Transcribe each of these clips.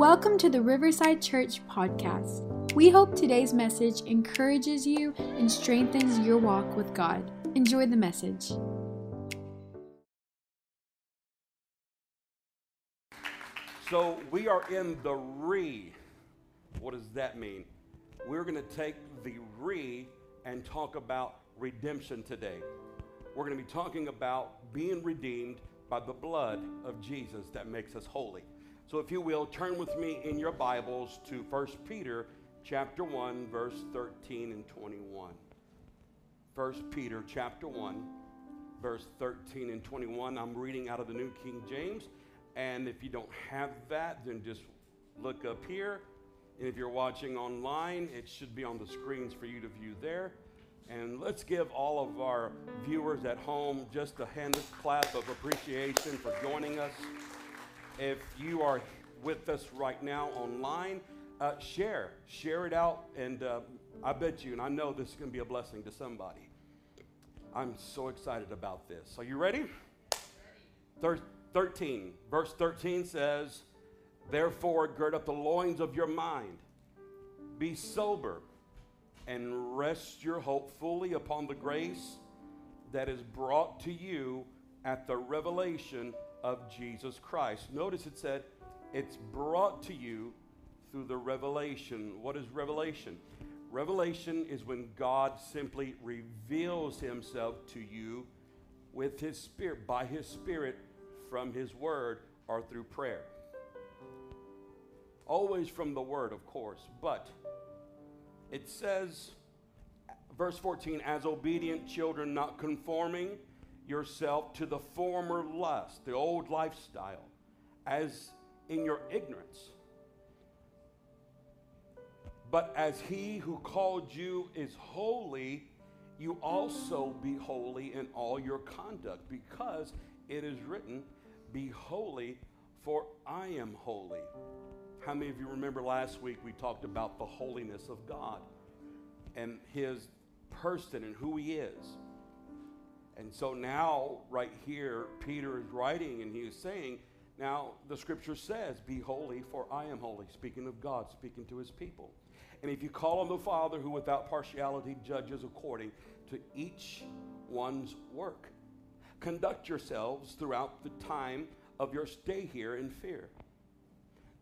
Welcome to the Riverside Church podcast. We hope today's message encourages you and strengthens your walk with God. Enjoy the message. So we are in the re. What does that mean? We're going to take the re and talk about redemption today. We're going to be talking about being redeemed by the blood of Jesus that makes us holy. So if you will, turn with me in your Bibles to 1 Peter chapter 1 verse 13 and 21. 1 Peter chapter 1 verse 13 and 21. I'm reading out of the New King James. And if you don't have that, then just look up here. And if you're watching online, it should be on the screens for you to view there. And let's give all of our viewers at home just a hand clap of appreciation for joining us. If you are with us right now online, uh, share, share it out, and uh, I bet you, and I know this is going to be a blessing to somebody. I'm so excited about this. Are you ready? Thir- 13, verse 13 says, Therefore, gird up the loins of your mind, be sober, and rest your hope fully upon the grace that is brought to you at the revelation of Jesus Christ. Notice it said, it's brought to you through the revelation. What is revelation? Revelation is when God simply reveals himself to you with his spirit, by his spirit, from his word, or through prayer. Always from the word, of course, but it says, verse 14, as obedient children, not conforming yourself to the former lust, the old lifestyle, as in your ignorance. But as he who called you is holy, you also be holy in all your conduct, because it is written, Be holy, for I am holy. How many of you remember last week we talked about the holiness of God and his person and who he is? And so now, right here, Peter is writing and he is saying, Now the scripture says, Be holy, for I am holy, speaking of God, speaking to his people. And if you call on the Father who without partiality judges according to each one's work, conduct yourselves throughout the time of your stay here in fear.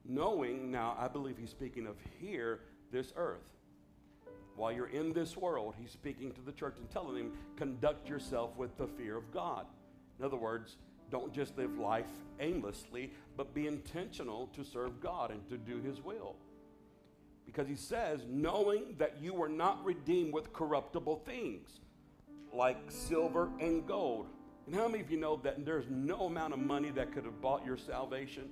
Knowing, now I believe he's speaking of here, this earth. While you're in this world, he's speaking to the church and telling them, conduct yourself with the fear of God. In other words, don't just live life aimlessly, but be intentional to serve God and to do his will. Because he says, knowing that you were not redeemed with corruptible things like silver and gold. And how many of you know that there's no amount of money that could have bought your salvation?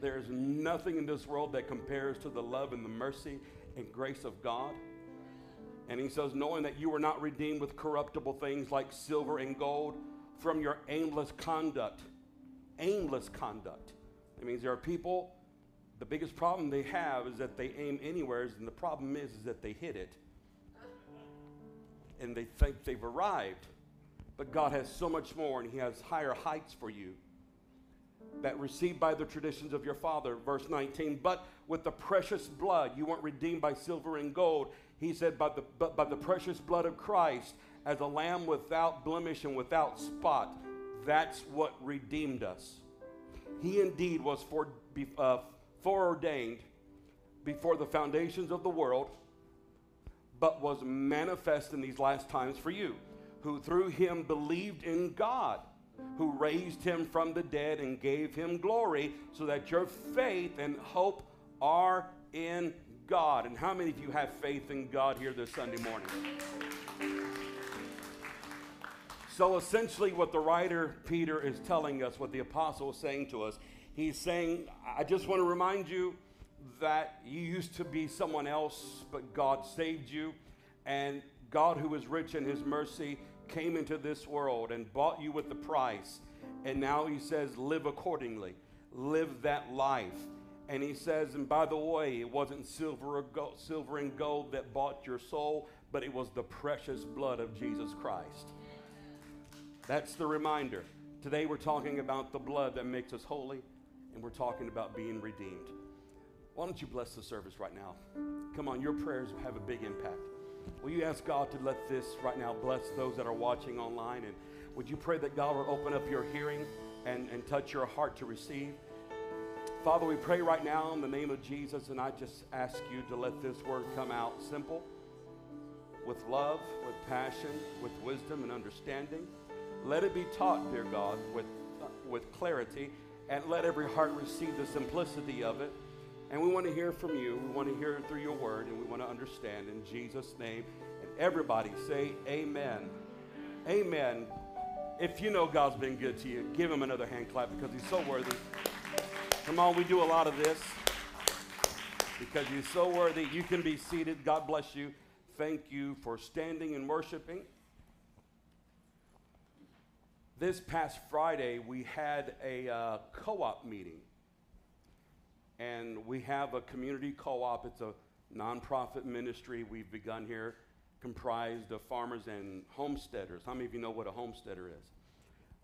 There's nothing in this world that compares to the love and the mercy and grace of God. And he says, knowing that you were not redeemed with corruptible things like silver and gold from your aimless conduct. Aimless conduct. It means there are people the biggest problem they have is that they aim anywhere, and the problem is, is that they hit it. And they think they've arrived. But God has so much more, and He has higher heights for you. That received by the traditions of your father, verse 19. But with the precious blood, you weren't redeemed by silver and gold. He said, by the, but by the precious blood of Christ, as a lamb without blemish and without spot. That's what redeemed us. He indeed was for, uh, foreordained before the foundations of the world, but was manifest in these last times for you, who through him believed in God, who raised him from the dead and gave him glory, so that your faith and hope are in God. And how many of you have faith in God here this Sunday morning? So essentially, what the writer Peter is telling us, what the apostle is saying to us, He's saying, I just want to remind you that you used to be someone else, but God saved you. And God, who is rich in his mercy, came into this world and bought you with the price. And now he says, live accordingly, live that life. And he says, and by the way, it wasn't silver, or gold, silver and gold that bought your soul, but it was the precious blood of Jesus Christ. That's the reminder. Today we're talking about the blood that makes us holy and we're talking about being redeemed. Why don't you bless the service right now? Come on, your prayers will have a big impact. Will you ask God to let this right now bless those that are watching online? And would you pray that God will open up your hearing and, and touch your heart to receive? Father, we pray right now in the name of Jesus, and I just ask you to let this word come out simple, with love, with passion, with wisdom and understanding. Let it be taught, dear God, with, uh, with clarity, and let every heart receive the simplicity of it and we want to hear from you. We want to hear through your word, and we want to understand in Jesus' name. And everybody say, Amen. Amen. If you know God's been good to you, give him another hand clap because he's so worthy. Come on, we do a lot of this because you're so worthy. You can be seated. God bless you. Thank you for standing and worshiping. This past Friday, we had a uh, co op meeting and we have a community co op. It's a nonprofit ministry we've begun here, comprised of farmers and homesteaders. How many of you know what a homesteader is?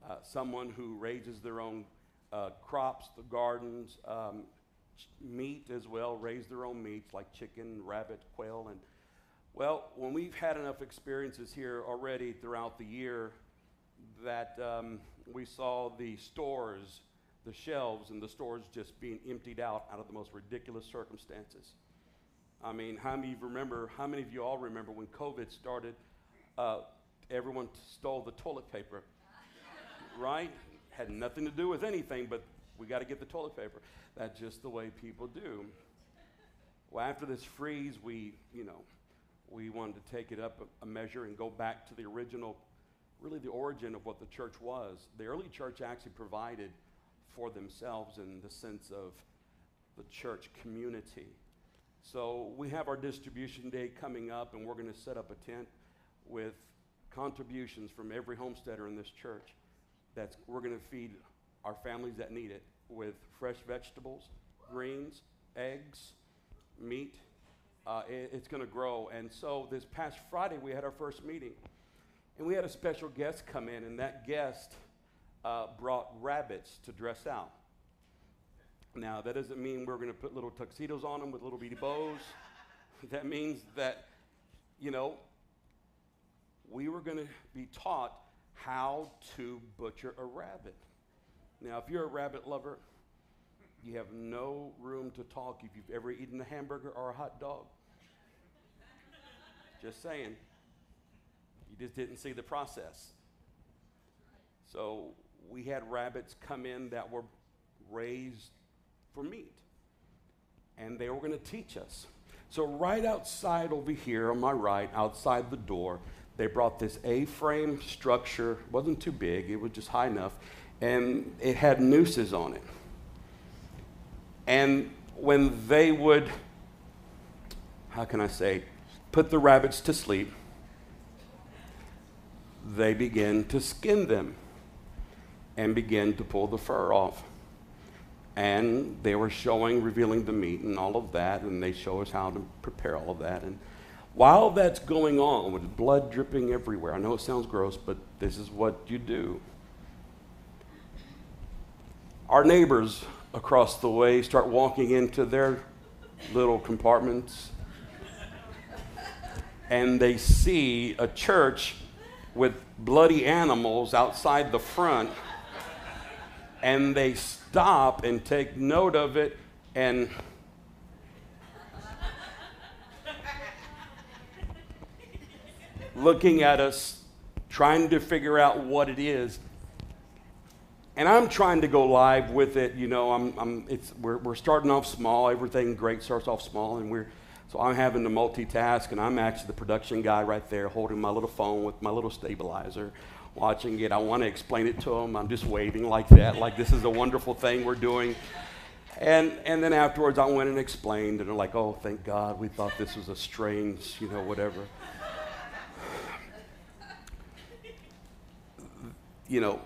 Uh, someone who raises their own uh, crops, the gardens, um, meat as well, raise their own meats like chicken, rabbit, quail. And well, when we've had enough experiences here already throughout the year, that um, we saw the stores the shelves and the stores just being emptied out out of the most ridiculous circumstances. I mean, how many of you remember, how many of you all remember when COVID started, uh, everyone stole the toilet paper, right? Had nothing to do with anything, but we got to get the toilet paper. That's just the way people do. Well, after this freeze, we, you know, we wanted to take it up a, measure and go back to the original, really the origin of what the church was. The early church actually provided for themselves in the sense of the church community. So we have our distribution day coming up, and we're going to set up a tent with contributions from every homesteader in this church. That's we're going to feed our families that need it with fresh vegetables, greens, eggs, meat. Uh, it, it's going to grow. And so this past Friday we had our first meeting, and we had a special guest come in, and that guest uh, brought rabbits to dress out. Now, that doesn't mean we're going to put little tuxedos on them with little beady bows. that means that, you know, we were going to be taught how to butcher a rabbit. Now, if you're a rabbit lover, you have no room to talk if you've ever eaten a hamburger or a hot dog. just saying. You just didn't see the process. So we had rabbits come in that were raised for meat. And they were going to teach us. So, right outside over here on my right, outside the door, they brought this A frame structure. Wasn't too big, it was just high enough. And it had nooses on it. And when they would, how can I say, put the rabbits to sleep, they began to skin them and begin to pull the fur off. And they were showing, revealing the meat and all of that, and they show us how to prepare all of that. And while that's going on, with blood dripping everywhere, I know it sounds gross, but this is what you do. Our neighbors across the way start walking into their little compartments and they see a church with bloody animals outside the front and they stop and take note of it and looking at us, trying to figure out what it is. And I'm trying to go live with it. You know, I'm, I'm, it's, we're, we're starting off small. Everything great starts off small. And we're, so I'm having to multitask. And I'm actually the production guy right there holding my little phone with my little stabilizer watching it. I want to explain it to them. I'm just waving like that, like this is a wonderful thing we're doing. And, and then afterwards, I went and explained, and they're like, oh, thank God, we thought this was a strange, you know, whatever. You know,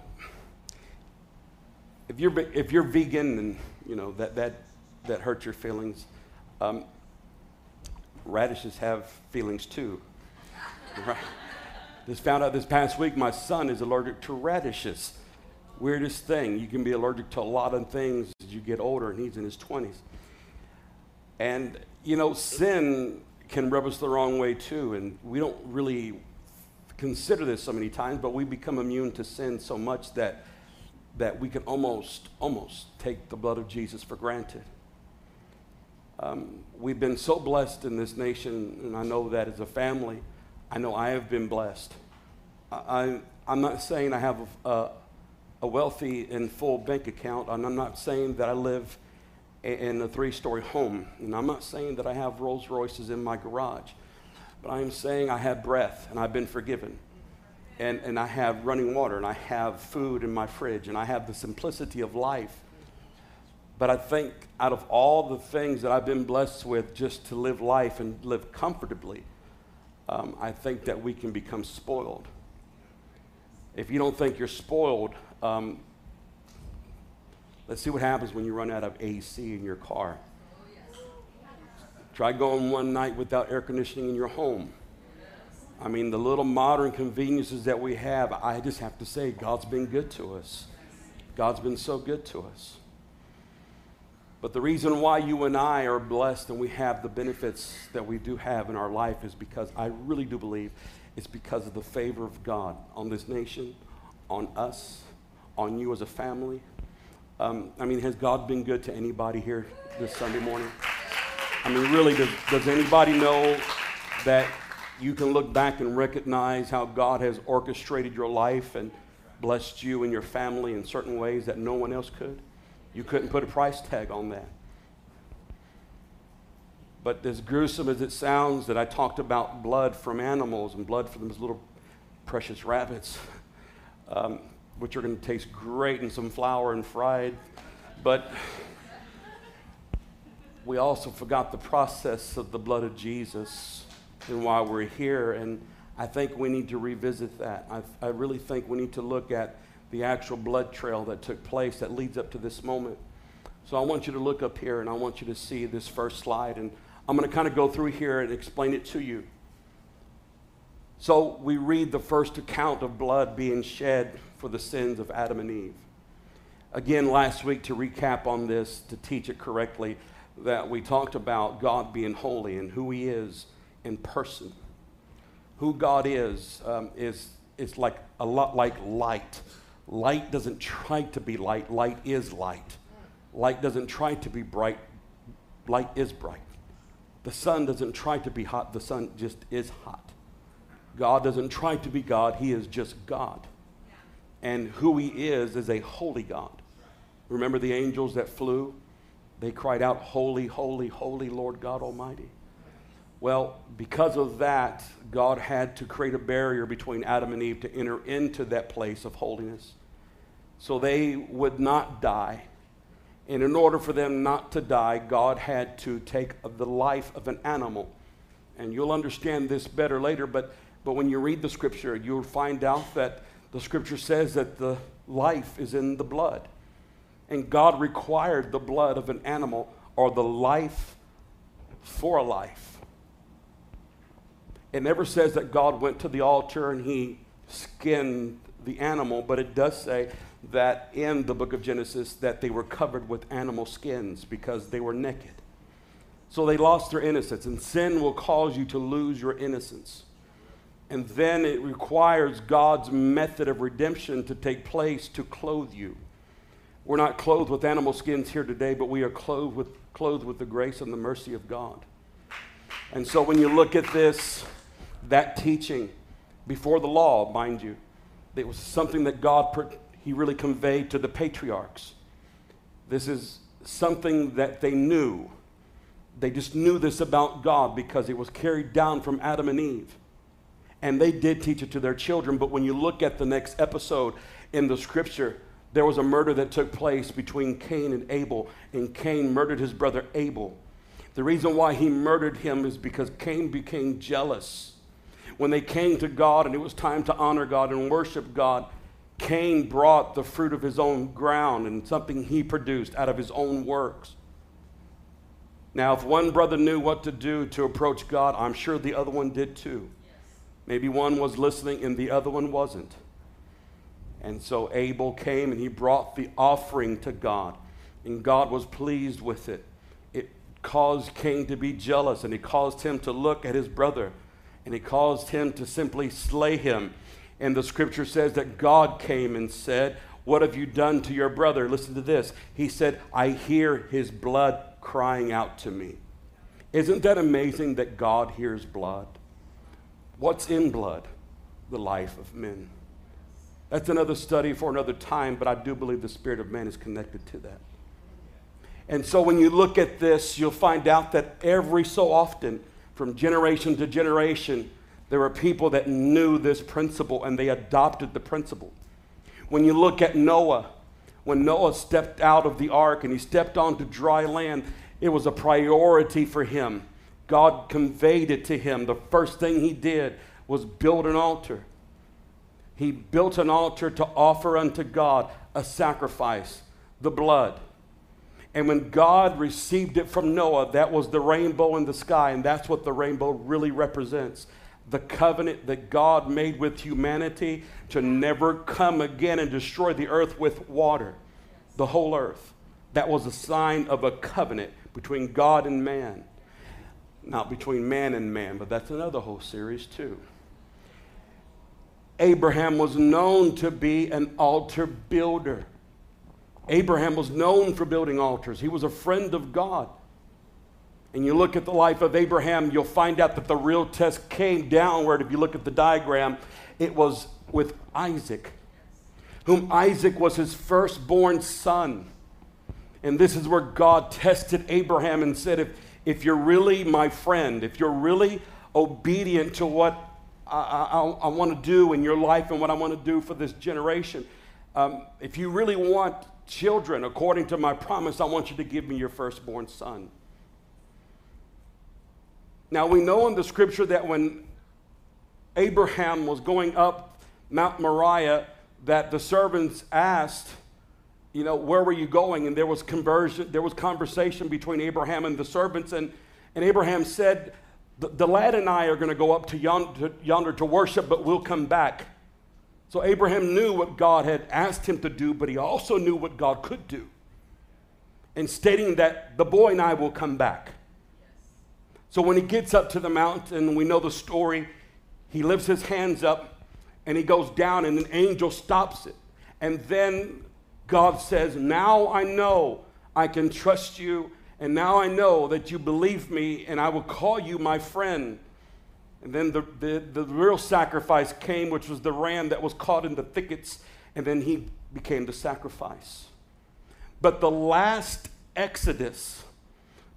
if you're, if you're vegan and, you know, that, that, that hurts your feelings, um, radishes have feelings too, right? Just found out this past week my son is allergic to radishes. Weirdest thing. You can be allergic to a lot of things as you get older, and he's in his 20s. And, you know, sin can rub us the wrong way too. And we don't really consider this so many times, but we become immune to sin so much that, that we can almost, almost take the blood of Jesus for granted. Um, we've been so blessed in this nation, and I know that as a family, I know I have been blessed. I, am not saying I have a, a, a, wealthy and full bank account, and I'm not saying that I live in a three story home, and I'm not saying that I have Rolls Royces in my garage, but I am saying I have breath and I've been forgiven. And, and I have running water, and I have food in my fridge, and I have the simplicity of life but I think out of all the things that I've been blessed with just to live life and live comfortably, um, I think that we can become spoiled. If you don't think you're spoiled, um, let's see what happens when you run out of AC in your car. Try going one night without air conditioning in your home. I mean, the little modern conveniences that we have, I just have to say, God's been good to us. God's been so good to us. But the reason why you and I are blessed and we have the benefits that we do have in our life is because I really do believe it's because of the favor of God on this nation, on us, on you as a family. Um, I mean, has God been good to anybody here this Sunday morning? I mean, really, does, does anybody know that you can look back and recognize how God has orchestrated your life and blessed you and your family in certain ways that no one else could? You couldn't put a price tag on that. But as gruesome as it sounds that I talked about blood from animals and blood from those little precious rabbits, um, which are going to taste great in some flour and fried, but we also forgot the process of the blood of Jesus and why we're here. And I think we need to revisit that. I, I really think we need to look at the actual blood trail that took place that leads up to this moment. So I want you to look up here and I want you to see this first slide. And I'm going to kind of go through here and explain it to you. So we read the first account of blood being shed for the sins of Adam and Eve. Again, last week, to recap on this, to teach it correctly, that we talked about God being holy and who He is in person. Who God is um, is, is like a lot like light. Light doesn't try to be light, light is light. Light doesn't try to be bright, light is bright. The sun doesn't try to be hot, the sun just is hot. God doesn't try to be God, He is just God. And who He is is a holy God. Remember the angels that flew? They cried out, Holy, holy, holy Lord God Almighty. Well, because of that, God had to create a barrier between Adam and Eve to enter into that place of holiness. So they would not die. And in order for them not to die, God had to take the life of an animal. And you'll understand this better later, but, but when you read the scripture, you'll find out that the scripture says that the life is in the blood. And God required the blood of an animal or the life for a life. It never says that God went to the altar and he skinned the animal, but it does say that in the book of Genesis that they were covered with animal skins because they were naked. So they lost their innocence, and sin will cause you to lose your innocence. And then it requires God's method of redemption to take place to clothe you. We're not clothed with animal skins here today, but we are clothed with, clothed with the grace and the mercy of God. And so when you look at this, that teaching before the law, mind you. It was something that God, He really conveyed to the patriarchs. This is something that they knew. They just knew this about God because it was carried down from Adam and Eve. And they did teach it to their children. But when you look at the next episode in the scripture, there was a murder that took place between Cain and Abel, and Cain murdered his brother Abel. The reason why he murdered him is because Cain became jealous when they came to God and it was time to honor God and worship God, Cain brought the fruit of his own ground and something he produced out of his own works. Now, if one brother knew what to do to approach God, I'm sure the other one did too. Maybe one was listening and the other one wasn't. And so Abel came and he brought the offering to God, and God was pleased with it. It caused Cain to be jealous and he caused him to look at his brother and he caused him to simply slay him. And the scripture says that God came and said, What have you done to your brother? Listen to this. He said, I hear his blood crying out to me. Isn't that amazing that God hears blood? What's in blood? The life of men. That's another study for another time, but I do believe the spirit of man is connected to that. And so when you look at this, you'll find out that every so often, from generation to generation, there were people that knew this principle and they adopted the principle. When you look at Noah, when Noah stepped out of the ark and he stepped onto dry land, it was a priority for him. God conveyed it to him. The first thing he did was build an altar. He built an altar to offer unto God a sacrifice, the blood. And when God received it from Noah, that was the rainbow in the sky, and that's what the rainbow really represents. The covenant that God made with humanity to never come again and destroy the earth with water, the whole earth. That was a sign of a covenant between God and man. Not between man and man, but that's another whole series too. Abraham was known to be an altar builder. Abraham was known for building altars. He was a friend of God. And you look at the life of Abraham, you'll find out that the real test came downward. If you look at the diagram, it was with Isaac, whom Isaac was his firstborn son. And this is where God tested Abraham and said, if, if you're really my friend, if you're really obedient to what I, I, I want to do in your life and what I want to do for this generation, um, if you really want children, according to my promise, I want you to give me your firstborn son. Now, we know in the scripture that when Abraham was going up Mount Moriah, that the servants asked, you know, where were you going? And there was conversion, there was conversation between Abraham and the servants, and, and Abraham said, the, the lad and I are going to go up to yonder, to yonder to worship, but we'll come back. So Abraham knew what God had asked him to do, but he also knew what God could do. And stating that the boy and I will come back. So when he gets up to the mountain, we know the story, he lifts his hands up and he goes down, and an angel stops it. And then God says, Now I know I can trust you, and now I know that you believe me, and I will call you my friend. And then the, the, the real sacrifice came, which was the ram that was caught in the thickets, and then he became the sacrifice. But the last exodus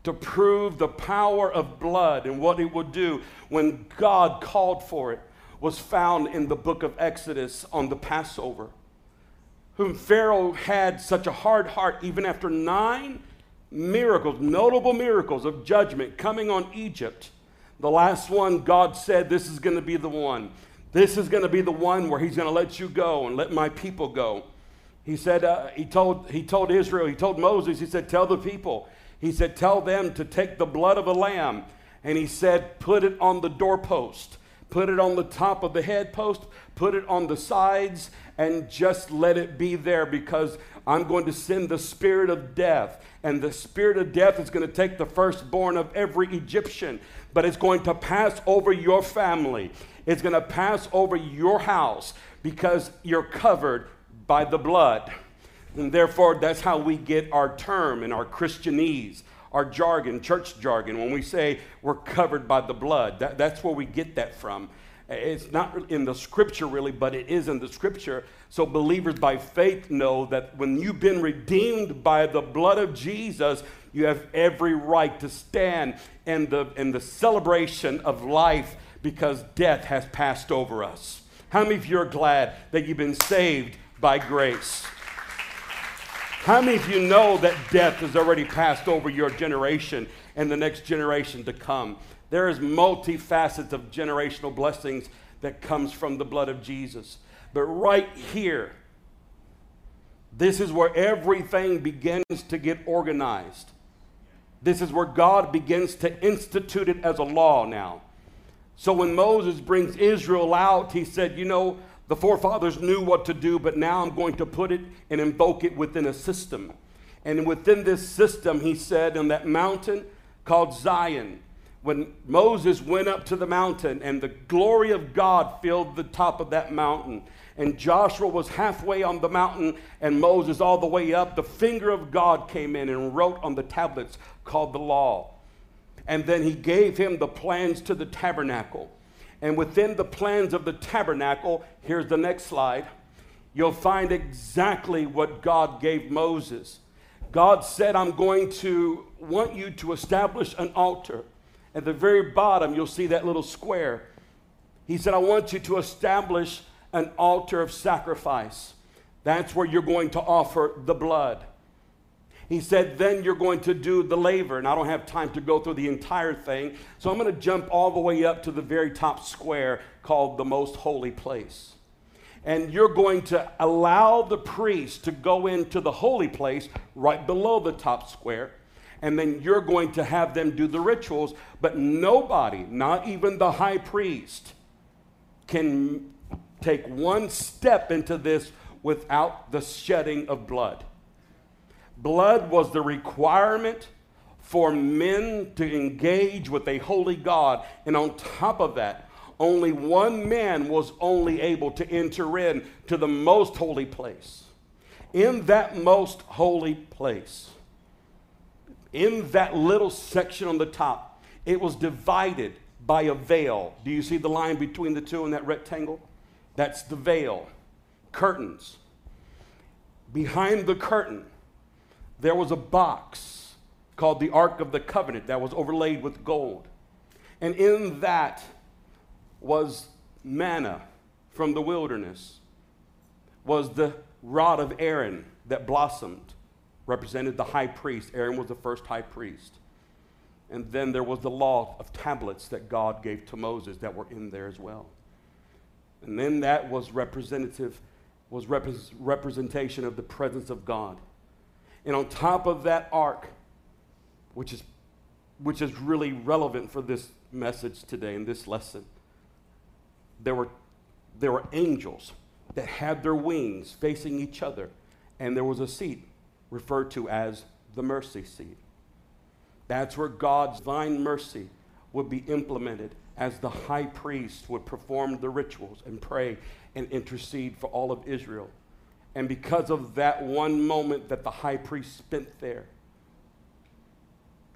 to prove the power of blood and what it would do when God called for it was found in the book of Exodus on the Passover. Whom Pharaoh had such a hard heart, even after nine miracles, notable miracles of judgment coming on Egypt the last one, God said, This is going to be the one. This is going to be the one where He's going to let you go and let my people go. He said, uh, he, told, he told Israel, He told Moses, He said, Tell the people. He said, Tell them to take the blood of a lamb. And He said, Put it on the doorpost, put it on the top of the headpost, put it on the sides, and just let it be there because I'm going to send the spirit of death. And the spirit of death is going to take the firstborn of every Egyptian but it's going to pass over your family. It's going to pass over your house because you're covered by the blood. And therefore, that's how we get our term and our Christianese, our jargon, church jargon, when we say we're covered by the blood. That, that's where we get that from. It's not in the scripture really, but it is in the scripture. So believers by faith know that when you've been redeemed by the blood of Jesus, you have every right to stand in the, in the celebration of life because death has passed over us. How many of you are glad that you've been saved by grace? How many of you know that death has already passed over your generation and the next generation to come? There is multifacets of generational blessings that comes from the blood of Jesus. But right here, this is where everything begins to get organized. This is where God begins to institute it as a law now. So when Moses brings Israel out, he said, You know, the forefathers knew what to do, but now I'm going to put it and invoke it within a system. And within this system, he said, on that mountain, called Zion. When Moses went up to the mountain and the glory of God filled the top of that mountain, and Joshua was halfway on the mountain and Moses all the way up, the finger of God came in and wrote on the tablets called the law. And then he gave him the plans to the tabernacle. And within the plans of the tabernacle, here's the next slide, you'll find exactly what God gave Moses. God said, I'm going to want you to establish an altar. At the very bottom, you'll see that little square. He said, I want you to establish an altar of sacrifice. That's where you're going to offer the blood. He said, then you're going to do the laver. And I don't have time to go through the entire thing. So I'm going to jump all the way up to the very top square called the most holy place. And you're going to allow the priest to go into the holy place right below the top square. And then you're going to have them do the rituals. But nobody, not even the high priest, can take one step into this without the shedding of blood. Blood was the requirement for men to engage with a holy God. And on top of that, only one man was only able to enter in to the most holy place. In that most holy place, in that little section on the top, it was divided by a veil. Do you see the line between the two in that rectangle? That's the veil. Curtains. Behind the curtain, there was a box called the Ark of the Covenant that was overlaid with gold. And in that was manna from the wilderness, was the rod of Aaron that blossomed, represented the high priest. Aaron was the first high priest. And then there was the law of tablets that God gave to Moses that were in there as well. And then that was representative, was repres- representation of the presence of God. And on top of that ark, which is, which is really relevant for this message today and this lesson, there were, there were angels that had their wings facing each other, and there was a seat referred to as the mercy seat. That's where God's divine mercy would be implemented as the high priest would perform the rituals and pray and intercede for all of Israel. And because of that one moment that the high priest spent there,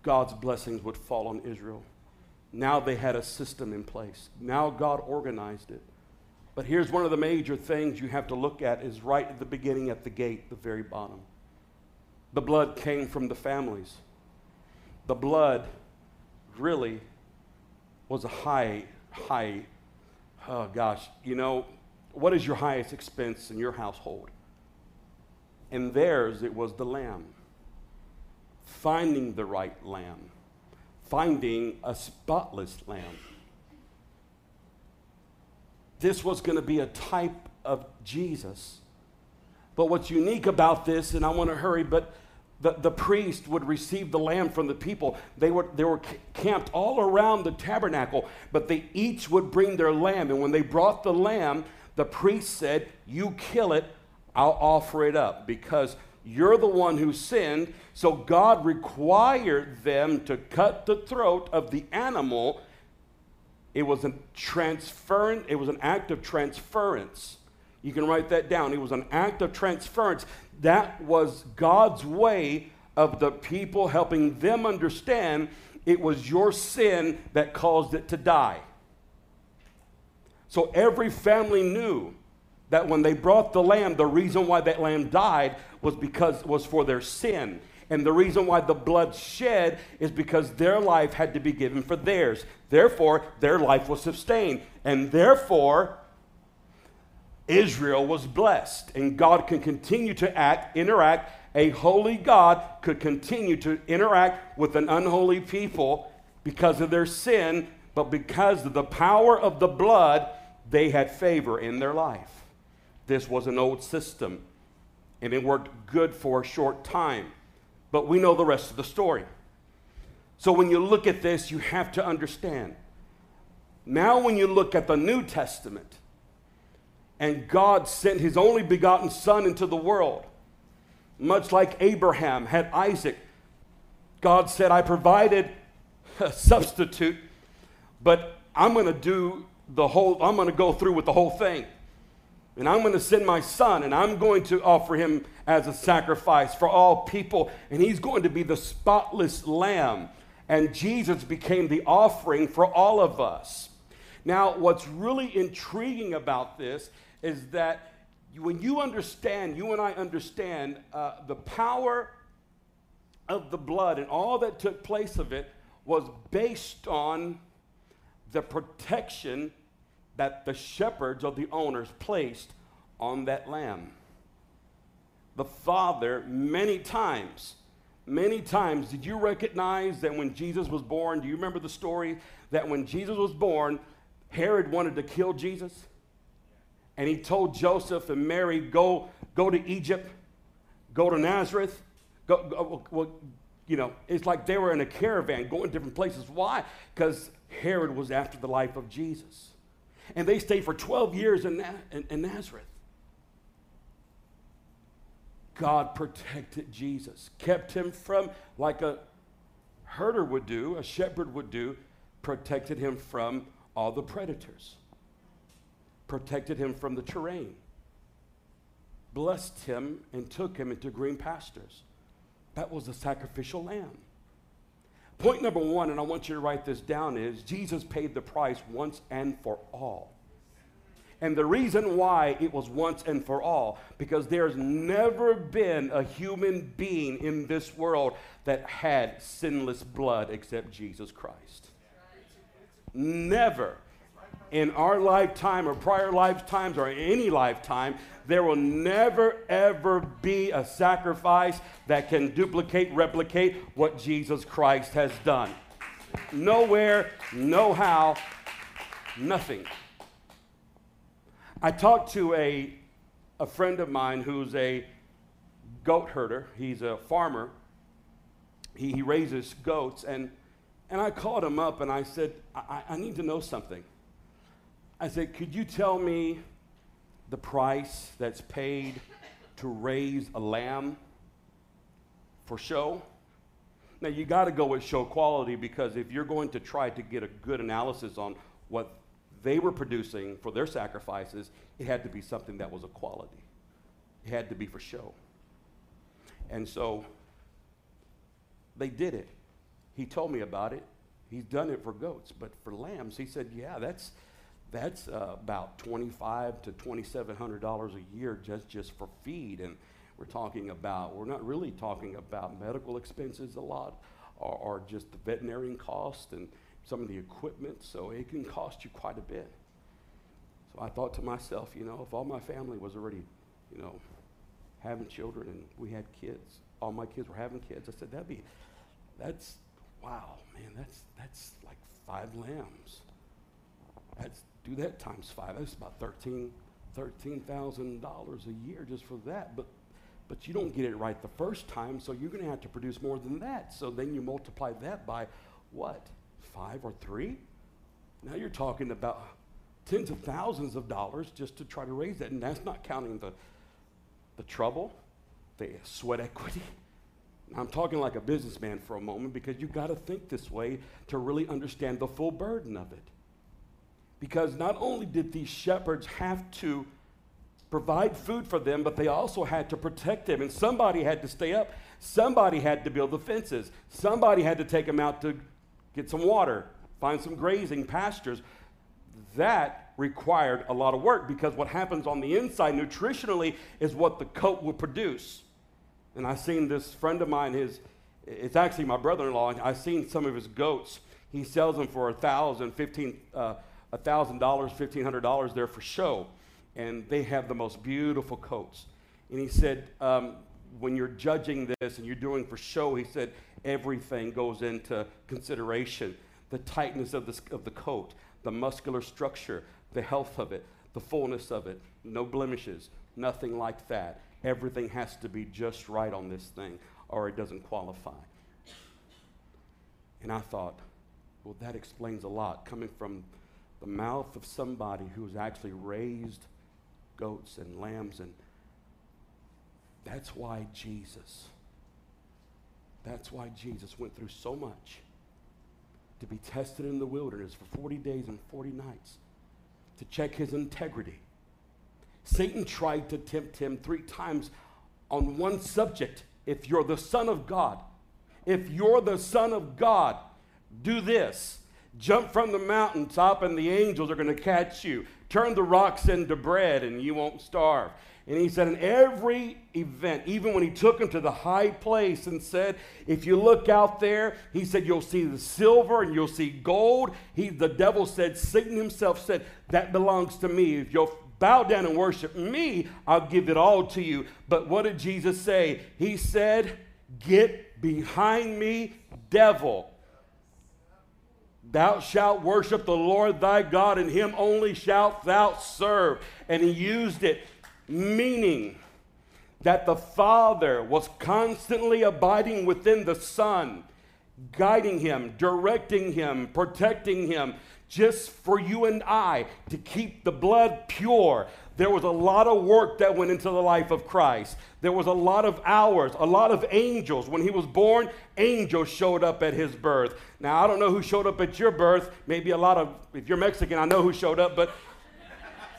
God's blessings would fall on Israel. Now they had a system in place. Now God organized it. But here's one of the major things you have to look at is right at the beginning at the gate, the very bottom. The blood came from the families. The blood really was a high, high, oh gosh, you know, what is your highest expense in your household? In theirs, it was the lamb. Finding the right lamb, finding a spotless lamb. This was going to be a type of Jesus. But what's unique about this, and I want to hurry, but the, the priest would receive the lamb from the people. They were, they were camped all around the tabernacle, but they each would bring their lamb. And when they brought the lamb, the priest said, You kill it, I'll offer it up because you're the one who sinned. So God required them to cut the throat of the animal. It was a transference, it was an act of transference. You can write that down. It was an act of transference that was God's way of the people helping them understand it was your sin that caused it to die. So every family knew that when they brought the lamb, the reason why that lamb died was because was for their sin. And the reason why the blood shed is because their life had to be given for theirs. Therefore, their life was sustained. And therefore, Israel was blessed, and God can continue to act, interact. A holy God could continue to interact with an unholy people because of their sin, but because of the power of the blood, they had favor in their life. This was an old system, and it worked good for a short time. But we know the rest of the story. So when you look at this, you have to understand. Now, when you look at the New Testament, and God sent his only begotten Son into the world. Much like Abraham had Isaac, God said, I provided a substitute, but I'm going to do the whole, I'm going to go through with the whole thing. And I'm going to send my son, and I'm going to offer him as a sacrifice for all people. And he's going to be the spotless lamb. And Jesus became the offering for all of us. Now, what's really intriguing about this is that when you understand, you and I understand uh, the power of the blood and all that took place of it was based on the protection that the shepherds or the owners placed on that lamb. The Father, many times, many times, did you recognize that when Jesus was born, do you remember the story that when Jesus was born, Herod wanted to kill Jesus? And he told Joseph and Mary, go, go to Egypt, go to Nazareth, go, go well, you know, it's like they were in a caravan going different places. Why? Because Herod was after the life of Jesus. And they stayed for 12 years in, in, in Nazareth. God protected Jesus, kept him from, like a herder would do, a shepherd would do, protected him from all the predators, protected him from the terrain, blessed him, and took him into green pastures. That was the sacrificial lamb. Point number one, and I want you to write this down, is Jesus paid the price once and for all. And the reason why it was once and for all, because there's never been a human being in this world that had sinless blood except Jesus Christ. Never in our lifetime or prior lifetimes or any lifetime, there will never ever be a sacrifice that can duplicate, replicate what Jesus Christ has done. Nowhere, no how, nothing. I talked to a, a friend of mine who's a goat herder. He's a farmer. He, he raises goats. And, and I called him up and I said, I, I need to know something. I said, Could you tell me the price that's paid to raise a lamb for show? Now, you got to go with show quality because if you're going to try to get a good analysis on what they were producing for their sacrifices, it had to be something that was a quality. It had to be for show. And so they did it. He told me about it. He's done it for goats, but for lambs, he said, yeah, that's, that's uh, about twenty-five to twenty-seven hundred dollars a year just just for feed, and we're talking about we're not really talking about medical expenses a lot, or, or just the veterinarian cost and some of the equipment, so it can cost you quite a bit. So I thought to myself, you know, if all my family was already, you know, having children and we had kids, all my kids were having kids, I said, that'd be, that's, wow, man, that's, that's like five lambs. That's, do that times five. That's about thirteen, $13,000 a year just for that. But, but you don't get it right the first time, so you're going to have to produce more than that. So then you multiply that by what? five or three. Now you're talking about tens of thousands of dollars just to try to raise that. And that's not counting the, the trouble, the sweat equity. I'm talking like a businessman for a moment because you've got to think this way to really understand the full burden of it. Because not only did these shepherds have to provide food for them, but they also had to protect them. And somebody had to stay up. Somebody had to build the fences. Somebody had to take them out to get some water, find some grazing pastures. That required a lot of work because what happens on the inside nutritionally is what the coat will produce. And I've seen this friend of mine, his it's actually my brother-in-law. I've seen some of his goats. He sells them for a thousand, fifteen, uh, a thousand dollars, fifteen hundred dollars there for show, and they have the most beautiful coats. And he said, um, when you're judging this and you're doing for show, he said everything goes into consideration the tightness of the, of the coat, the muscular structure, the health of it, the fullness of it, no blemishes, nothing like that. Everything has to be just right on this thing or it doesn't qualify. And I thought, well, that explains a lot coming from the mouth of somebody who's actually raised goats and lambs and that's why Jesus, that's why Jesus went through so much to be tested in the wilderness for 40 days and 40 nights to check his integrity. Satan tried to tempt him three times on one subject. If you're the Son of God, if you're the Son of God, do this. Jump from the mountaintop, and the angels are going to catch you. Turn the rocks into bread, and you won't starve. And he said, in every event, even when he took him to the high place and said, If you look out there, he said, You'll see the silver and you'll see gold. He, the devil said, Satan himself said, That belongs to me. If you'll bow down and worship me, I'll give it all to you. But what did Jesus say? He said, Get behind me, devil. Thou shalt worship the Lord thy God, and him only shalt thou serve. And he used it, meaning that the Father was constantly abiding within the Son, guiding him, directing him, protecting him, just for you and I to keep the blood pure. There was a lot of work that went into the life of Christ. There was a lot of hours, a lot of angels. When he was born, angels showed up at his birth. Now, I don't know who showed up at your birth. Maybe a lot of, if you're Mexican, I know who showed up, but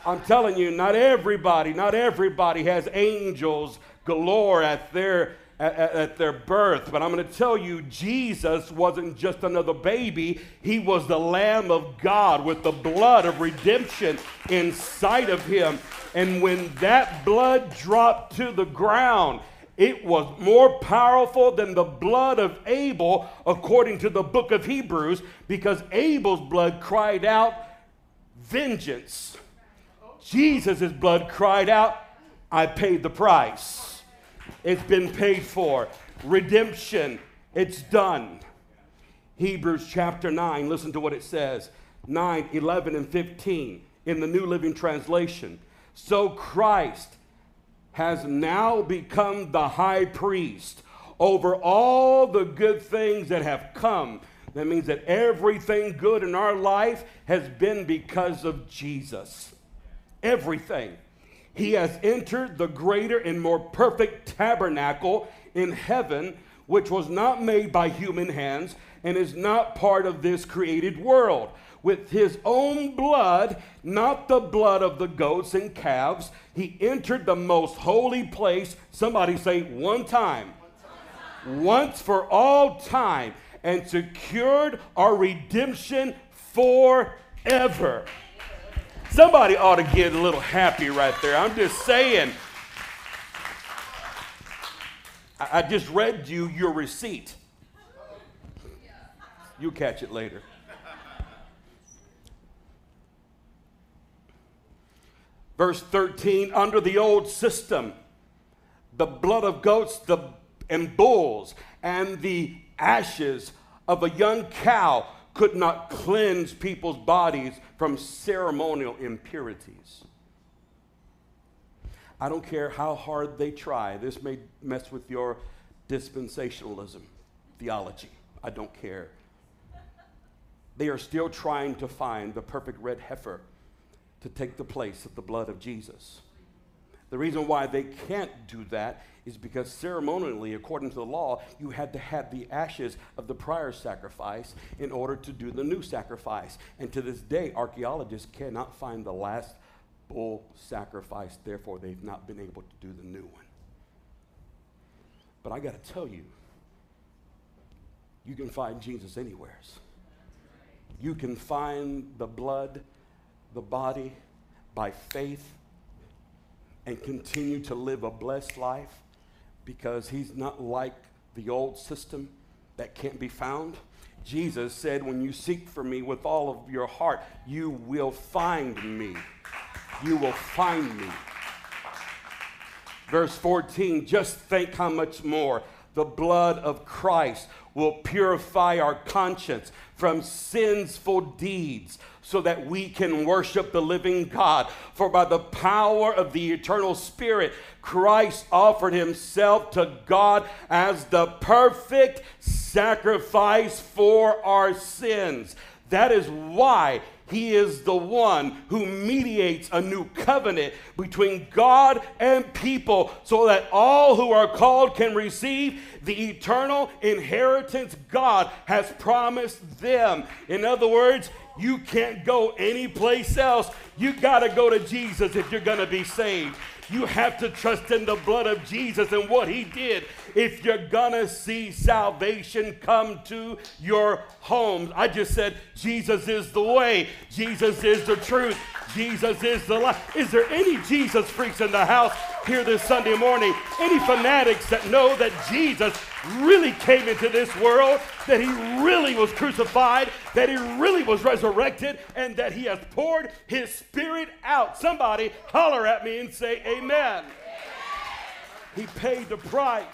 I'm telling you, not everybody, not everybody has angels galore at their at, at, their birth. But I'm going to tell you, Jesus wasn't just another baby. He was the Lamb of God with the blood of redemption inside of him. And when that blood dropped to the ground, it was more powerful than the blood of Abel, according to the book of Hebrews, because Abel's blood cried out, Vengeance Jesus' blood cried out, I paid the price. It's been paid for. Redemption, it's done. Hebrews chapter 9, listen to what it says 9, 11, and 15 in the New Living Translation. So Christ has now become the high priest over all the good things that have come. That means that everything good in our life has been because of Jesus everything. He has entered the greater and more perfect tabernacle in heaven, which was not made by human hands and is not part of this created world. With his own blood, not the blood of the goats and calves, he entered the most holy place. Somebody say, one time. Once for all time, and secured our redemption forever. Somebody ought to get a little happy right there. I'm just saying. I just read you your receipt. You'll catch it later. Verse 13 under the old system, the blood of goats the, and bulls and the ashes of a young cow could not cleanse people's bodies from ceremonial impurities. I don't care how hard they try. This may mess with your dispensationalism theology. I don't care. They are still trying to find the perfect red heifer to take the place of the blood of Jesus. The reason why they can't do that is because ceremonially, according to the law, you had to have the ashes of the prior sacrifice in order to do the new sacrifice. And to this day, archaeologists cannot find the last bull sacrifice, therefore, they've not been able to do the new one. But I got to tell you, you can find Jesus anywheres. You can find the blood, the body, by faith, and continue to live a blessed life because he's not like the old system that can't be found. Jesus said, When you seek for me with all of your heart, you will find me. You will find me. Verse 14, just think how much more the blood of Christ will purify our conscience from sinful deeds so that we can worship the living God. For by the power of the eternal Spirit, Christ offered himself to God as the perfect sacrifice for our sins. That is why He is the one who mediates a new covenant between God and people so that all who are called can receive the eternal inheritance God has promised them. In other words, you can't go anyplace else. You got to go to Jesus if you're going to be saved. You have to trust in the blood of Jesus and what he did if you're gonna see salvation come to your homes. I just said, Jesus is the way, Jesus is the truth, Jesus is the life. Is there any Jesus freaks in the house here this Sunday morning? Any fanatics that know that Jesus really came into this world, that he really was crucified, that he really was resurrected, and that he has poured his spirit out? Somebody holler at me and say, Amen. He paid the price.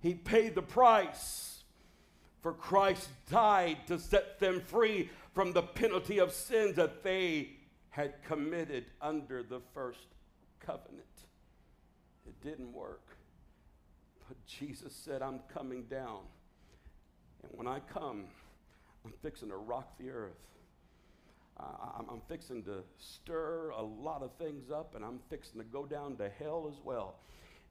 He paid the price. For Christ died to set them free from the penalty of sins that they had committed under the first covenant. It didn't work. But Jesus said, I'm coming down. And when I come, I'm fixing to rock the earth. I'm, I'm fixing to stir a lot of things up, and I'm fixing to go down to hell as well.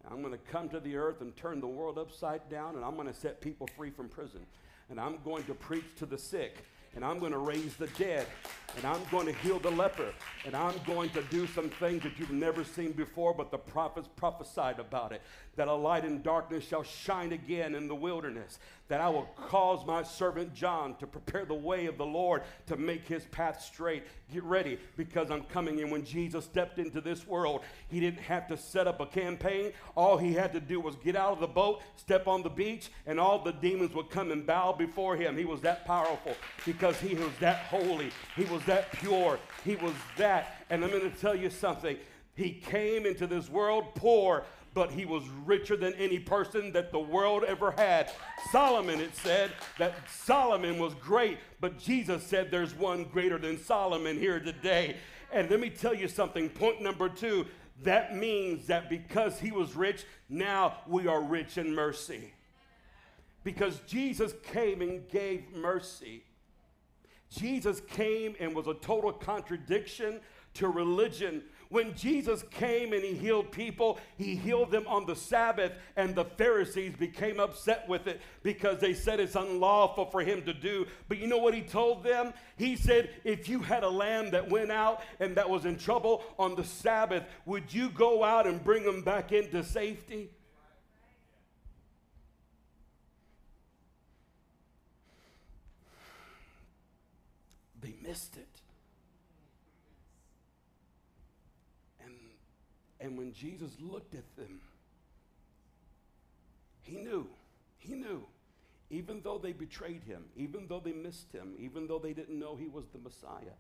I'm going to come to the earth and turn the world upside down, and I'm going to set people free from prison. And I'm going to preach to the sick and I'm going to raise the dead, and I'm going to heal the leper, and I'm going to do some things that you've never seen before, but the prophets prophesied about it that a light in darkness shall shine again in the wilderness, that I will cause my servant John to prepare the way of the Lord to make his path straight. Get ready because I'm coming. And when Jesus stepped into this world, he didn't have to set up a campaign. All he had to do was get out of the boat, step on the beach, and all the demons would come and bow before him. He was that powerful because he was that holy, he was that pure, he was that. And I'm going to tell you something. He came into this world poor, but he was richer than any person that the world ever had. Solomon, it said that Solomon was great, but Jesus said there's one greater than Solomon here today. And let me tell you something. Point number two that means that because he was rich, now we are rich in mercy. Because Jesus came and gave mercy. Jesus came and was a total contradiction to religion when Jesus came and he healed people, he healed them on the Sabbath, and the Pharisees became upset with it because they said it's unlawful for him to do. But you know what he told them? He said, If you had a lamb that went out and that was in trouble on the Sabbath, would you go out and bring them back into safety? They missed it. And when Jesus looked at them, he knew, he knew, even though they betrayed him, even though they missed him, even though they didn't know he was the Messiah,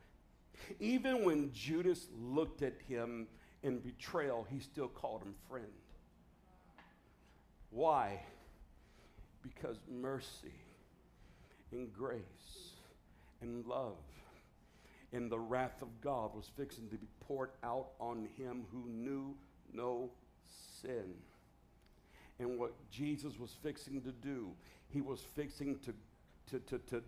even when Judas looked at him in betrayal, he still called him friend. Why? Because mercy and grace and love and the wrath of God was fixing to be poured out on him who knew no sin. And what Jesus was fixing to do, he was fixing to, to, to, to,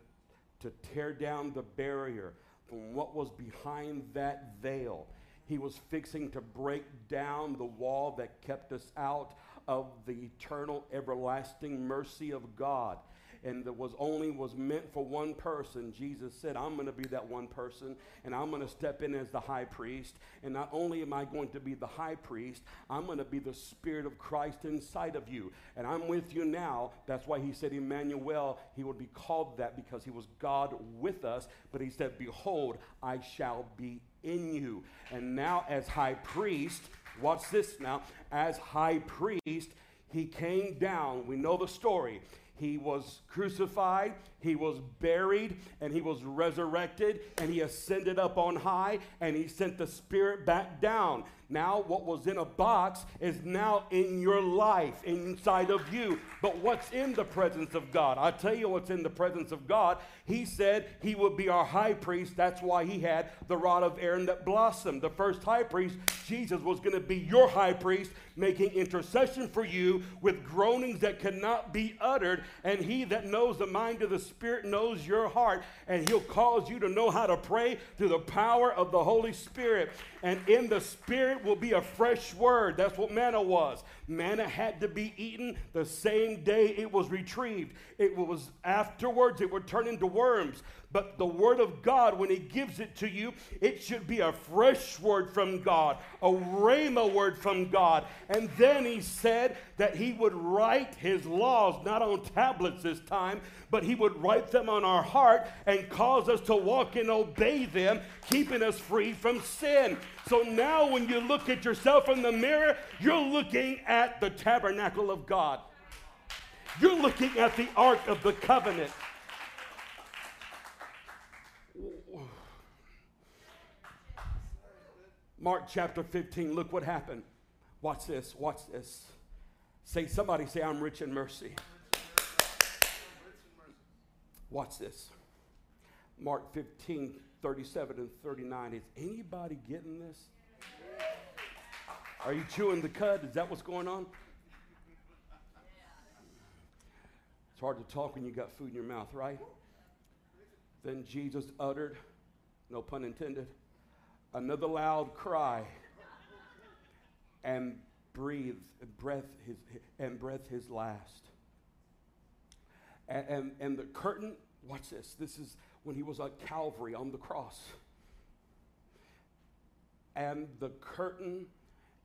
to tear down the barrier from what was behind that veil. He was fixing to break down the wall that kept us out of the eternal, everlasting mercy of God and that was only was meant for one person, Jesus said, I'm going to be that one person, and I'm going to step in as the high priest. And not only am I going to be the high priest, I'm going to be the Spirit of Christ inside of you. And I'm with you now. That's why he said, Emmanuel, he would be called that because he was God with us. But he said, Behold, I shall be in you. And now, as high priest, watch this now, as high priest, he came down. We know the story. He was crucified, he was buried, and he was resurrected, and he ascended up on high, and he sent the Spirit back down. Now, what was in a box is now in your life, inside of you. But what's in the presence of God? I'll tell you what's in the presence of God. He said he would be our high priest. That's why he had the rod of Aaron that blossomed. The first high priest, Jesus, was going to be your high priest, making intercession for you with groanings that cannot be uttered And he that knows the mind of the Spirit knows your heart, and he'll cause you to know how to pray through the power of the Holy Spirit. And in the Spirit will be a fresh word. That's what manna was. Manna had to be eaten the same day it was retrieved. It was afterwards, it would turn into worms. But the Word of God, when He gives it to you, it should be a fresh word from God, a rhema word from God. And then He said that He would write His laws, not on tablets this time, but He would write them on our heart and cause us to walk and obey them, keeping us free from sin. So now, when you look at yourself in the mirror, you're looking at the tabernacle of God. You're looking at the Ark of the Covenant. Mark chapter 15, look what happened. Watch this, watch this. Say, somebody say, I'm rich in mercy. Watch this. Mark 15, 37 and 39. Is anybody getting this? Are you chewing the cud? Is that what's going on? It's hard to talk when you got food in your mouth, right? Then Jesus uttered, no pun intended, another loud cry and breathed breath his and breath his last. And, and, and the curtain, watch this. This is when he was at Calvary on the cross. And the curtain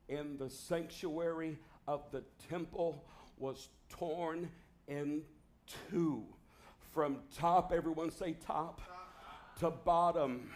in the sanctuary of the temple was torn in two. From top, everyone say top, to bottom.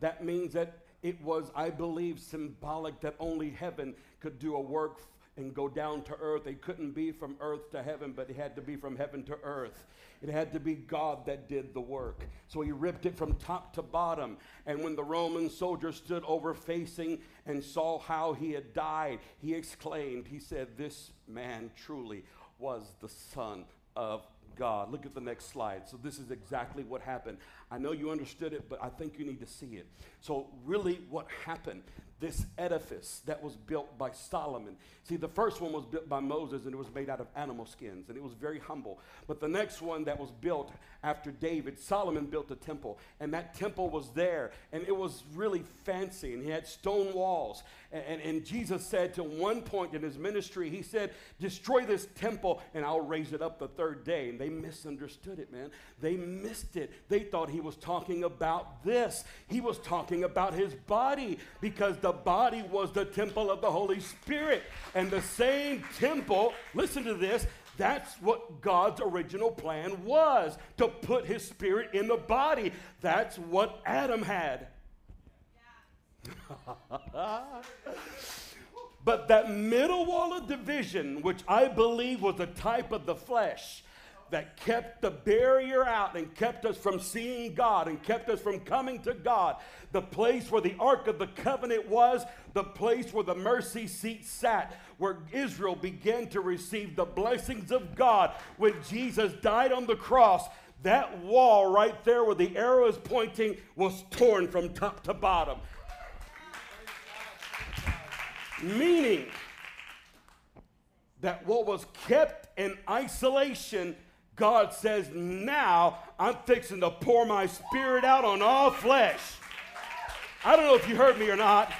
That means that it was, I believe, symbolic that only heaven could do a work and go down to earth. It couldn't be from earth to heaven, but it had to be from heaven to earth. It had to be God that did the work. So he ripped it from top to bottom. And when the Roman soldier stood over facing and saw how he had died, he exclaimed, He said, This man truly was the Son of God. Look at the next slide. So, this is exactly what happened. I know you understood it, but I think you need to see it. So, really, what happened? This edifice that was built by Solomon. See, the first one was built by Moses and it was made out of animal skins and it was very humble. But the next one that was built after David, Solomon built a temple and that temple was there and it was really fancy and he had stone walls. And, and, Jesus said to one point in his ministry, he said, Destroy this temple and I'll raise it up the third day. And they misunderstood it, man. They missed it. They thought he was talking about this. He was talking about his body because the body was the temple of the Holy Spirit. And the same temple, listen to this, that's what God's original plan was to put his spirit in the body. That's what Adam had. but that middle wall of division, which I believe was a type of the flesh, that kept the barrier out and kept us from seeing God and kept us from coming to God. The place where the Ark of the Covenant was, the place where the mercy seat sat, where Israel began to receive the blessings of God when Jesus died on the cross. That wall right there where the arrow is pointing was torn from top to bottom. Meaning that what was kept in isolation God says, Now I'm fixing to pour my spirit out on all flesh. I don't know if you heard me or not,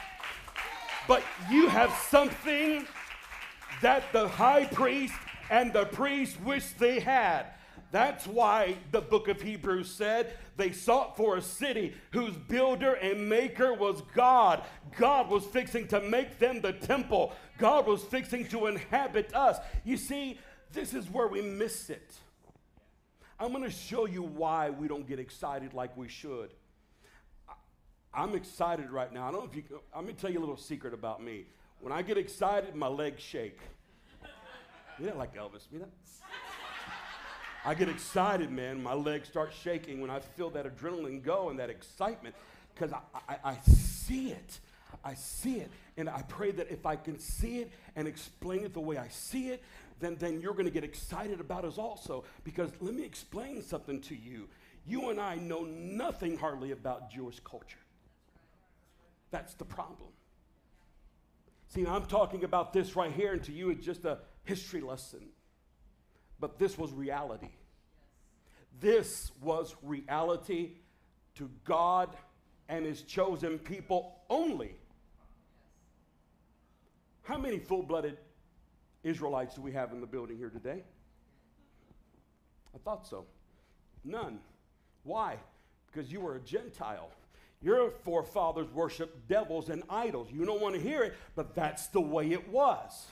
but you have something that the high priest and the priest wish they had. That's why the book of Hebrews said they sought for a city whose builder and maker was God. God was fixing to make them the temple, God was fixing to inhabit us. You see, this is where we miss it. I'm going to show you why we don't get excited like we should. I'm excited right now. I don't know if you, I'm going to tell you a little secret about me. When I get excited, my legs shake. You know, like Elvis, you know? I get excited, man. My legs start shaking when I feel that adrenaline go and that excitement because I, I, I see it. I see it. And I pray that if I can see it and explain it the way I see it, then, then you're going to get excited about us also. Because let me explain something to you. You and I know nothing hardly about Jewish culture. That's the problem. See, I'm talking about this right here, and to you, it's just a history lesson. But this was reality. This was reality to God and his chosen people only. How many full blooded Israelites do we have in the building here today? I thought so. None. Why? Because you were a Gentile. Your forefathers worshiped devils and idols. You don't want to hear it, but that's the way it was.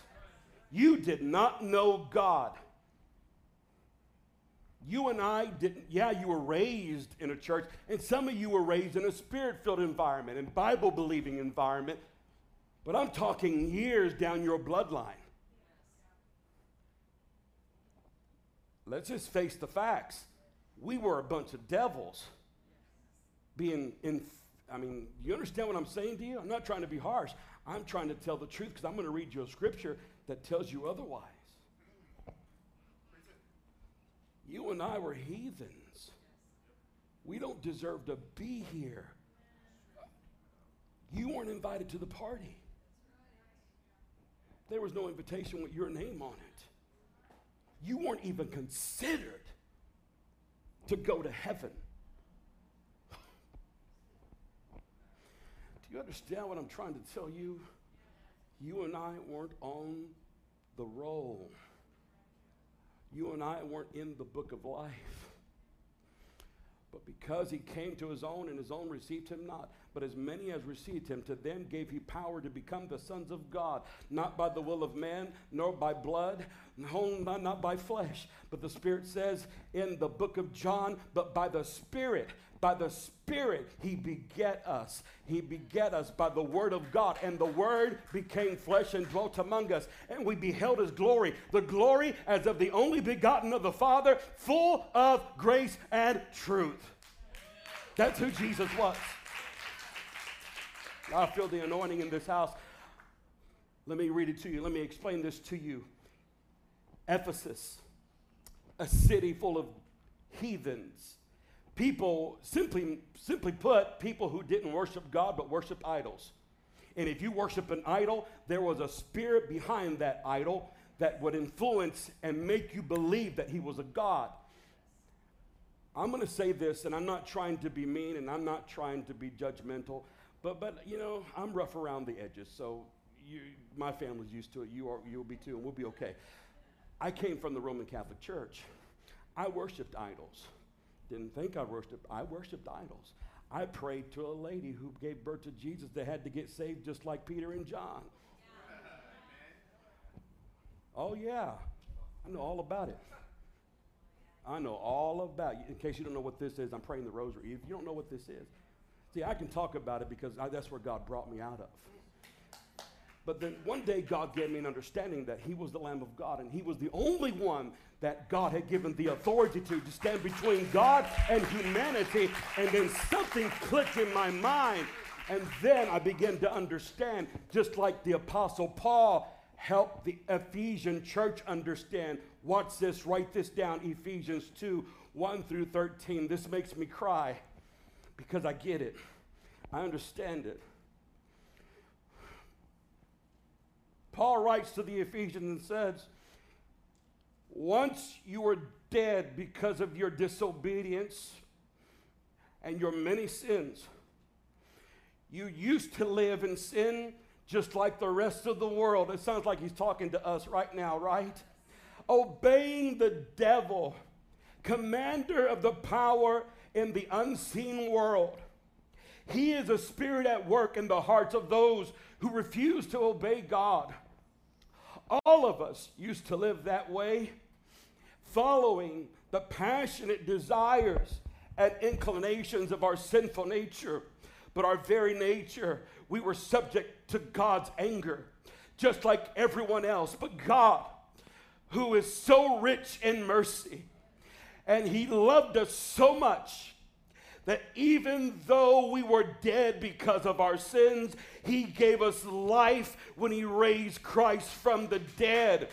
You did not know God. You and I didn't, yeah, you were raised in a church, and some of you were raised in a spirit filled environment and Bible believing environment, but I'm talking years down your bloodline. Let's just face the facts. We were a bunch of devils being in. I mean, you understand what I'm saying to you? I'm not trying to be harsh. I'm trying to tell the truth because I'm going to read you a scripture that tells you otherwise. You and I were heathens. We don't deserve to be here. You weren't invited to the party. There was no invitation with your name on it. You weren't even considered to go to heaven. Do you understand what I'm trying to tell you? You and I weren't on the roll you and I weren't in the book of life. But because he came to his own, and his own received him not. But as many as received him, to them gave he power to become the sons of God, not by the will of man, nor by blood, no, not by flesh. But the Spirit says in the book of John, but by the Spirit by the Spirit, He beget us. He beget us by the Word of God. And the Word became flesh and dwelt among us. And we beheld His glory. The glory as of the only begotten of the Father, full of grace and truth. That's who Jesus was. I feel the anointing in this house. Let me read it to you. Let me explain this to you. Ephesus, a city full of heathens people, simply, simply put, people who didn't worship God but worshiped idols. And if you worship an idol, there was a spirit behind that idol that would influence and make you believe that he was a God. I'm going to say this, and I'm not trying to be mean and I'm not trying to be judgmental, but, but you know, I'm rough around the edges, so you, my family's used to it. You are, you'll be too, and we'll be okay. I came from the Roman Catholic Church. I worshiped idols. Didn't think I worshiped. I worshiped idols. I prayed to a lady who gave birth to Jesus that had to get saved just like Peter and John. Oh, yeah. I know all about it. I know all about it. In case you don't know what this is, I'm praying the rosary. If you don't know what this is, see, I can talk about it because I, that's where God brought me out of. But then one day God gave me an understanding that He was the Lamb of God and He was the only one that God had given the authority to, to stand between God and humanity. And then something clicked in my mind. And then I began to understand, just like the Apostle Paul helped the Ephesian church understand. Watch this, write this down Ephesians 2 1 through 13. This makes me cry because I get it, I understand it. Paul writes to the Ephesians and says, Once you were dead because of your disobedience and your many sins, you used to live in sin just like the rest of the world. It sounds like he's talking to us right now, right? Obeying the devil, commander of the power in the unseen world. He is a spirit at work in the hearts of those who refuse to obey God. All of us used to live that way, following the passionate desires and inclinations of our sinful nature. But our very nature, we were subject to God's anger, just like everyone else. But God, who is so rich in mercy, and He loved us so much that even though we were dead because of our sins, He gave us life when He raised Christ from the dead.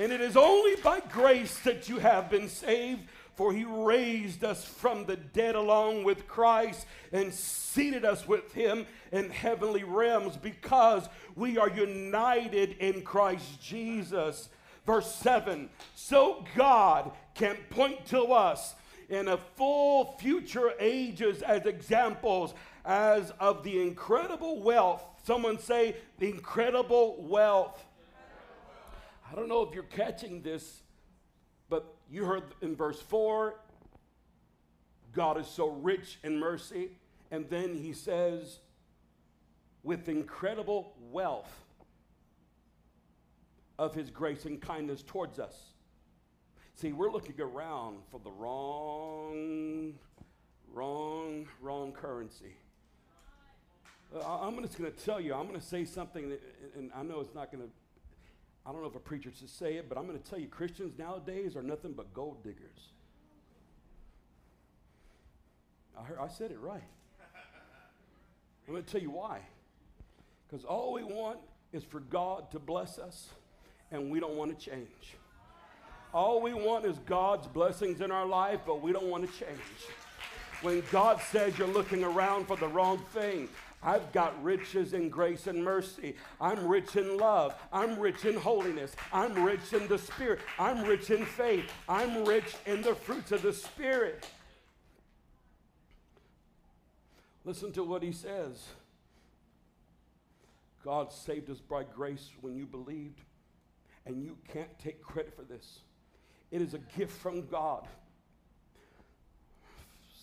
And it is only by grace that you have been saved, for He raised us from the dead along with Christ and seated us with Him in heavenly realms because we are united in Christ Jesus. verse 7. So God can point to us in a full future ages as examples as of the incredible wealth. Someone say, the incredible wealth. I don't know if you're catching this, but you heard in verse 4 God is so rich in mercy. And then he says, with incredible wealth of his grace and kindness towards us. See, we're looking around for the wrong, wrong, wrong currency. Uh, I'm just going to tell you, I'm going to say something, that, and I know it's not going to, I don't know if a preacher should say it, but I'm going to tell you Christians nowadays are nothing but gold diggers. I, heard, I said it right. I'm going to tell you why. Because all we want is for God to bless us, and we don't want to change. All we want is God's blessings in our life, but we don't want to change. When God says you're looking around for the wrong thing, I've got riches in grace and mercy. I'm rich in love. I'm rich in holiness. I'm rich in the Spirit. I'm rich in faith. I'm rich in the fruits of the Spirit. Listen to what he says. God saved us by grace when you believed, and you can't take credit for this. It is a gift from God.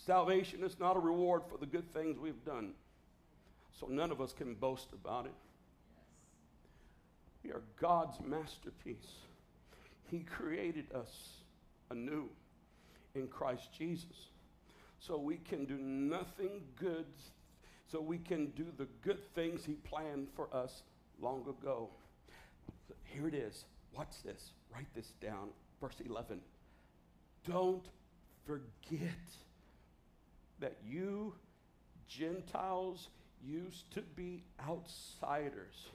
Salvation is not a reward for the good things we've done, so none of us can boast about it. We are God's masterpiece. He created us anew in Christ Jesus so we can do nothing good, so we can do the good things He planned for us long ago. Here it is. Watch this. Write this down. Verse 11. Don't forget that you Gentiles used to be outsiders.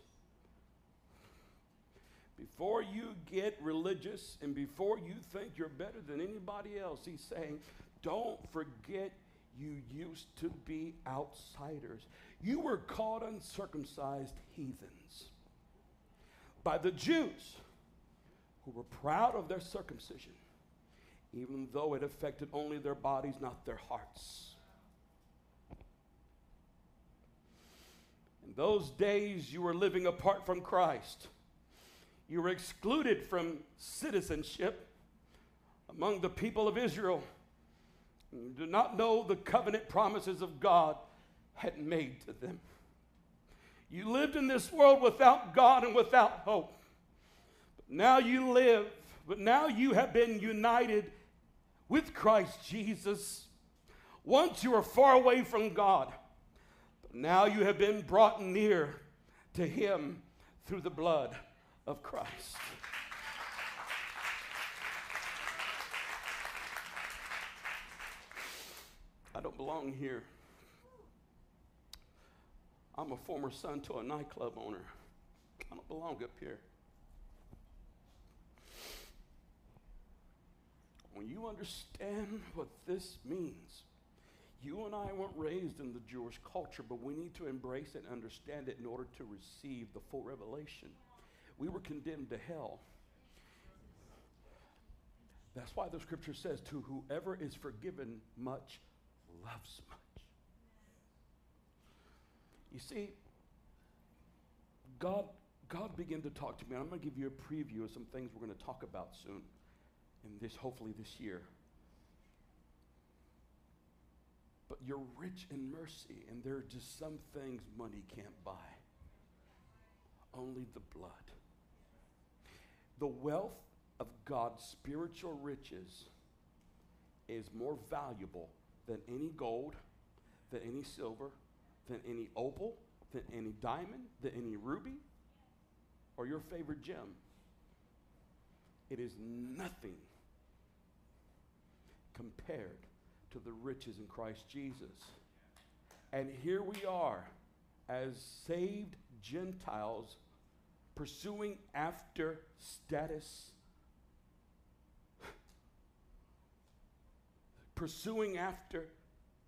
Before you get religious and before you think you're better than anybody else, he's saying, don't forget you used to be outsiders. You were called uncircumcised heathens by the Jews who were proud of their circumcision, even though it affected only their bodies, not their hearts. In those days, you were living apart from Christ. You were excluded from citizenship among the people of Israel do not know the covenant promises of God had made to them. You lived in this world without God and without hope. But now you live, but now you have been united with Christ Jesus. Once you were far away from God, now you have been brought near to Him through the blood of Christ. I don't belong here. I'm a former son to a nightclub owner. I don't belong up here. When you understand what this means, you and I weren't raised in the Jewish culture, but we need to embrace it and understand it in order to receive the full revelation. We were condemned to hell. That's why the scripture says, To whoever is forgiven much loves much. You see, God, God began to talk to me. I'm going to give you a preview of some things we're going to talk about soon, in this hopefully this year. But you're rich in mercy, and there are just some things money can't buy. Only the blood. The wealth of God's spiritual riches is more valuable than any gold, than any silver, than any opal, than any diamond, than any ruby, or your favorite gem. It is nothing compared to the riches in Christ Jesus. And here we are as saved Gentiles pursuing after status pursuing after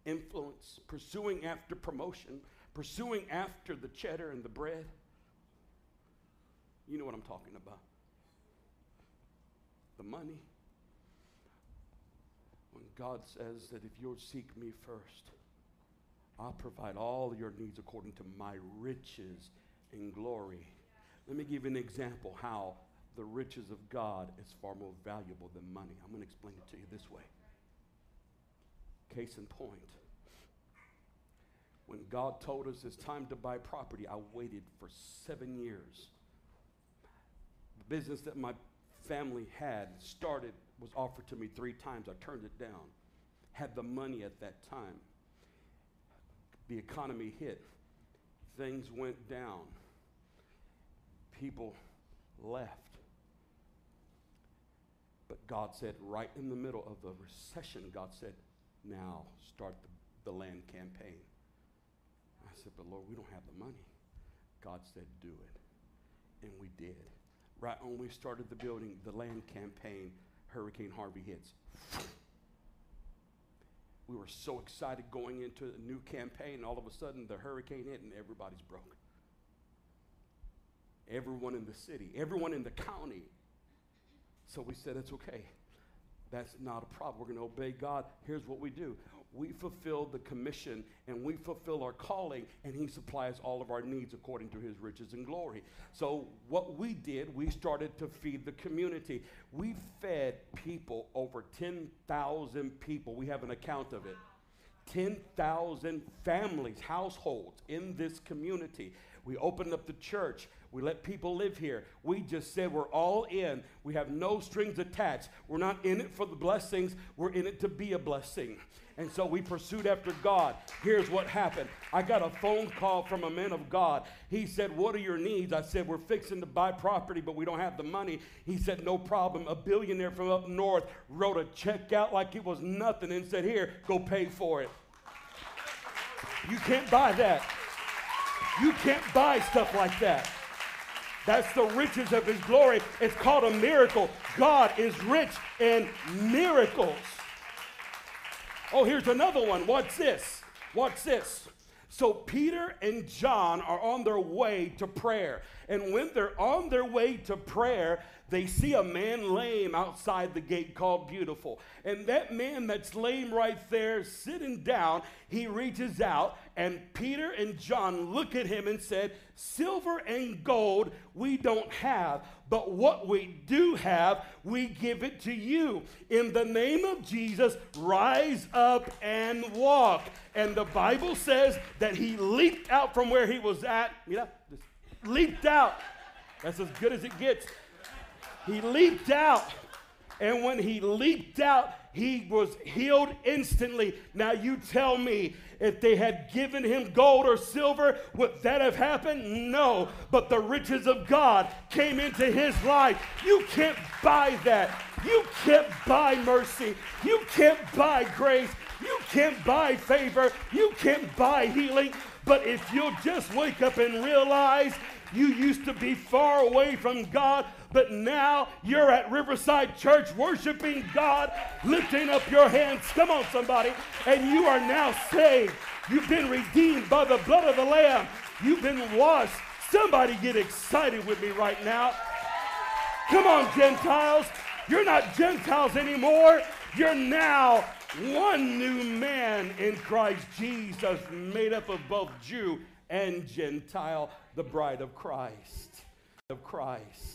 influence, pursuing after promotion, pursuing after the cheddar and the bread. You know what I'm talking about. the money. God says that if you'll seek me first, I'll provide all your needs according to my riches and glory. Let me give you an example how the riches of God is far more valuable than money. I'm going to explain it to you this way. Case in point. When God told us it's time to buy property, I waited for seven years. The business that my family had started was offered to me three times. I turned it down. Had the money at that time. The economy hit. Things went down. People left. But God said, right in the middle of the recession, God said, now start the, the land campaign. I said, but Lord, we don't have the money. God said, do it. And we did. Right when we started the building, the land campaign, Hurricane Harvey hits. We were so excited going into a new campaign, and all of a sudden the hurricane hit and everybody's broke. Everyone in the city, everyone in the county. So we said, it's okay. That's not a problem. We're going to obey God. Here's what we do we fulfill the commission and we fulfill our calling, and He supplies all of our needs according to His riches and glory. So, what we did, we started to feed the community. We fed people, over 10,000 people. We have an account of it. 10,000 families, households in this community. We opened up the church. We let people live here. We just said we're all in. We have no strings attached. We're not in it for the blessings, we're in it to be a blessing. And so we pursued after God. Here's what happened I got a phone call from a man of God. He said, What are your needs? I said, We're fixing to buy property, but we don't have the money. He said, No problem. A billionaire from up north wrote a check out like it was nothing and said, Here, go pay for it. You can't buy that. You can't buy stuff like that. That's the riches of his glory. It's called a miracle. God is rich in miracles. Oh, here's another one. What's this? What's this? So Peter and John are on their way to prayer. And when they're on their way to prayer, they see a man lame outside the gate called Beautiful. And that man that's lame right there, sitting down, he reaches out, and Peter and John look at him and said, Silver and gold we don't have, but what we do have, we give it to you. In the name of Jesus, rise up and walk. And the Bible says that he leaped out from where he was at. Mira, leaped out. That's as good as it gets. He leaped out. And when he leaped out, he was healed instantly. Now, you tell me, if they had given him gold or silver, would that have happened? No. But the riches of God came into his life. You can't buy that. You can't buy mercy. You can't buy grace. You can't buy favor. You can't buy healing. But if you'll just wake up and realize you used to be far away from God, but now you're at Riverside Church worshiping God, lifting up your hands. Come on, somebody. And you are now saved. You've been redeemed by the blood of the Lamb. You've been washed. Somebody get excited with me right now. Come on, Gentiles. You're not Gentiles anymore. You're now one new man in Christ Jesus, made up of both Jew and Gentile the bride of Christ, of Christ,